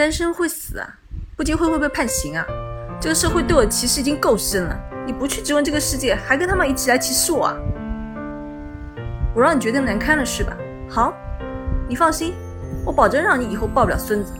单身会死啊？不结婚会被判刑啊？这个社会对我歧视已经够深了你不去质问这个世界还跟他们一起来歧视我啊？我让你觉得难堪了是吧？好你放心我保证让你以后抱不了孙子。